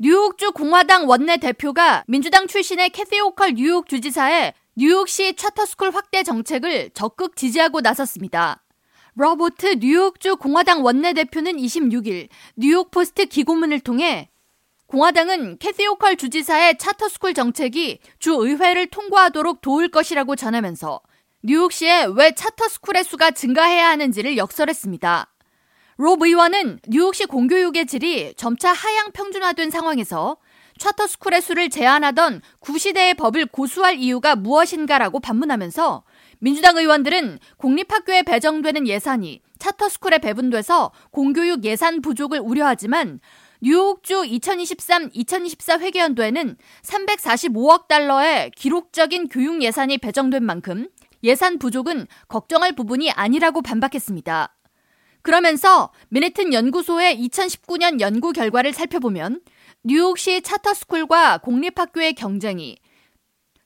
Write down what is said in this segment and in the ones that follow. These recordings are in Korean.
뉴욕주 공화당 원내대표가 민주당 출신의 캐시 호컬 뉴욕 주지사의 뉴욕시 차터스쿨 확대 정책을 적극 지지하고 나섰습니다. 롭 오트 뉴욕주 공화당 원내대표는 26일 뉴욕 포스트 기고문을 통해 공화당은 캐시 호컬 주지사의 차터스쿨 정책이 주 의회를 통과하도록 도울 것이라고 전하면서 뉴욕시에 왜 차터스쿨의 수가 증가해야 하는지를 역설했습니다. 롭 의원은 뉴욕시 공교육의 질이 점차 하향 평준화된 상황에서 차터스쿨의 수를 제한하던 구시대의 법을 고수할 이유가 무엇인가라고 반문하면서 민주당 의원들은 공립학교에 배정되는 예산이 차터스쿨에 배분돼서 공교육 예산 부족을 우려하지만 뉴욕주 2023-2024 회계연도에는 345억 달러의 기록적인 교육 예산이 배정된 만큼 예산 부족은 걱정할 부분이 아니라고 반박했습니다. 그러면서 미네튼 연구소의 2019년 연구 결과를 살펴보면 뉴욕시 차터스쿨과 공립학교의 경쟁이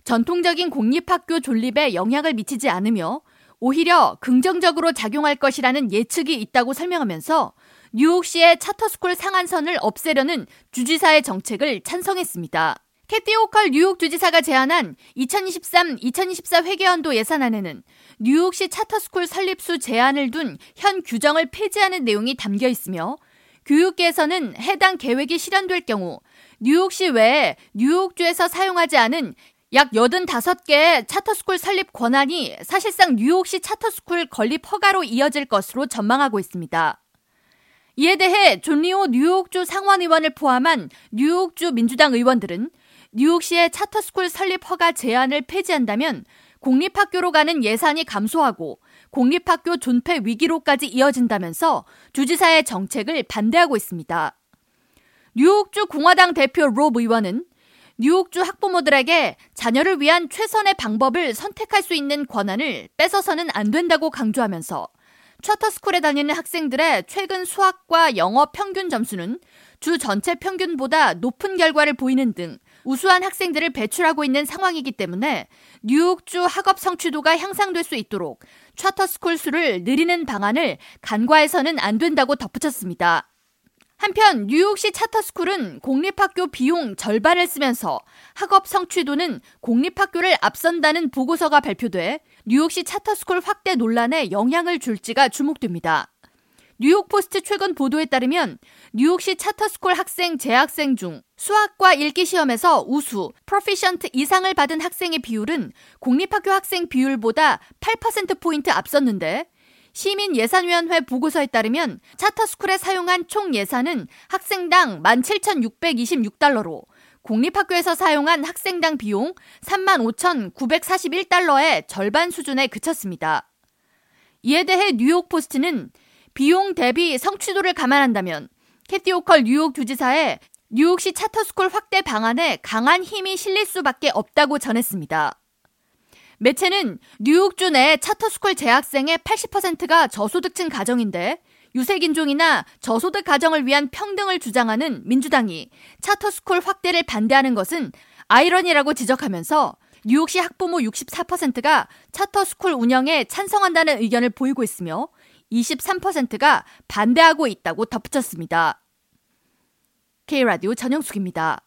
전통적인 공립학교 존립에 영향을 미치지 않으며 오히려 긍정적으로 작용할 것이라는 예측이 있다고 설명하면서 뉴욕시의 차터스쿨 상한선을 없애려는 주지사의 정책을 찬성했습니다. 캐시 호컬 뉴욕 주지사가 제안한 2023-2024 회계연도 예산안에는 뉴욕시 차터스쿨 설립수 제한을 둔 현 규정을 폐지하는 내용이 담겨 있으며 교육계에서는 해당 계획이 실현될 경우 뉴욕시 외에 뉴욕주에서 사용하지 않은 약 85개의 차터스쿨 설립 권한이 사실상 뉴욕시 차터스쿨 건립 허가로 이어질 것으로 전망하고 있습니다. 이에 대해 존 리우 뉴욕주 상원의원을 포함한 뉴욕주 민주당 의원들은 뉴욕시의 차터스쿨 설립 허가 제한을 폐지한다면 공립학교로 가는 예산이 감소하고 공립학교 존폐 위기로까지 이어진다면서 주지사의 정책을 반대하고 있습니다. 뉴욕주 공화당 대표 롭 의원은 뉴욕주 학부모들에게 자녀를 위한 최선의 방법을 선택할 수 있는 권한을 뺏어서는 안 된다고 강조하면서 차터스쿨에 다니는 학생들의 최근 수학과 영어 평균 점수는 주 전체 평균보다 높은 결과를 보이는 등 우수한 학생들을 배출하고 있는 상황이기 때문에 뉴욕주 학업 성취도가 향상될 수 있도록 차터스쿨 수를 늘리는 방안을 간과해서는 안 된다고 덧붙였습니다. 한편 뉴욕시 차터스쿨은 공립학교 비용 절반을 쓰면서 학업 성취도는 공립학교를 앞선다는 보고서가 발표돼 뉴욕시 차터스쿨 확대 논란에 영향을 줄지가 주목됩니다. 뉴욕 포스트 최근 보도에 따르면 뉴욕시 차터스쿨 학생 재학생 중 수학과 읽기 시험에서 우수, proficient 이상을 받은 학생의 비율은 공립학교 학생 비율보다 8%포인트 앞섰는데 시민예산위원회 보고서에 따르면 차터스쿨에 사용한 총 예산은 학생당 17,626달러로 공립학교에서 사용한 학생당 비용 35,941달러의 절반 수준에 그쳤습니다. 이에 대해 뉴욕 포스트는 비용 대비 성취도를 감안한다면 캐시 호컬 뉴욕 주지사의 뉴욕시 차터스쿨 확대 방안에 강한 힘이 실릴 수밖에 없다고 전했습니다. 매체는 뉴욕주 내 차터스쿨 재학생의 80%가 저소득층 가정인데 유색인종이나 저소득 가정을 위한 평등을 주장하는 민주당이 차터스쿨 확대를 반대하는 것은 아이러니라고 지적하면서 뉴욕시 학부모 64%가 차터스쿨 운영에 찬성한다는 의견을 보이고 있으며 23%가 반대하고 있다고 덧붙였습니다. K라디오 전영숙입니다.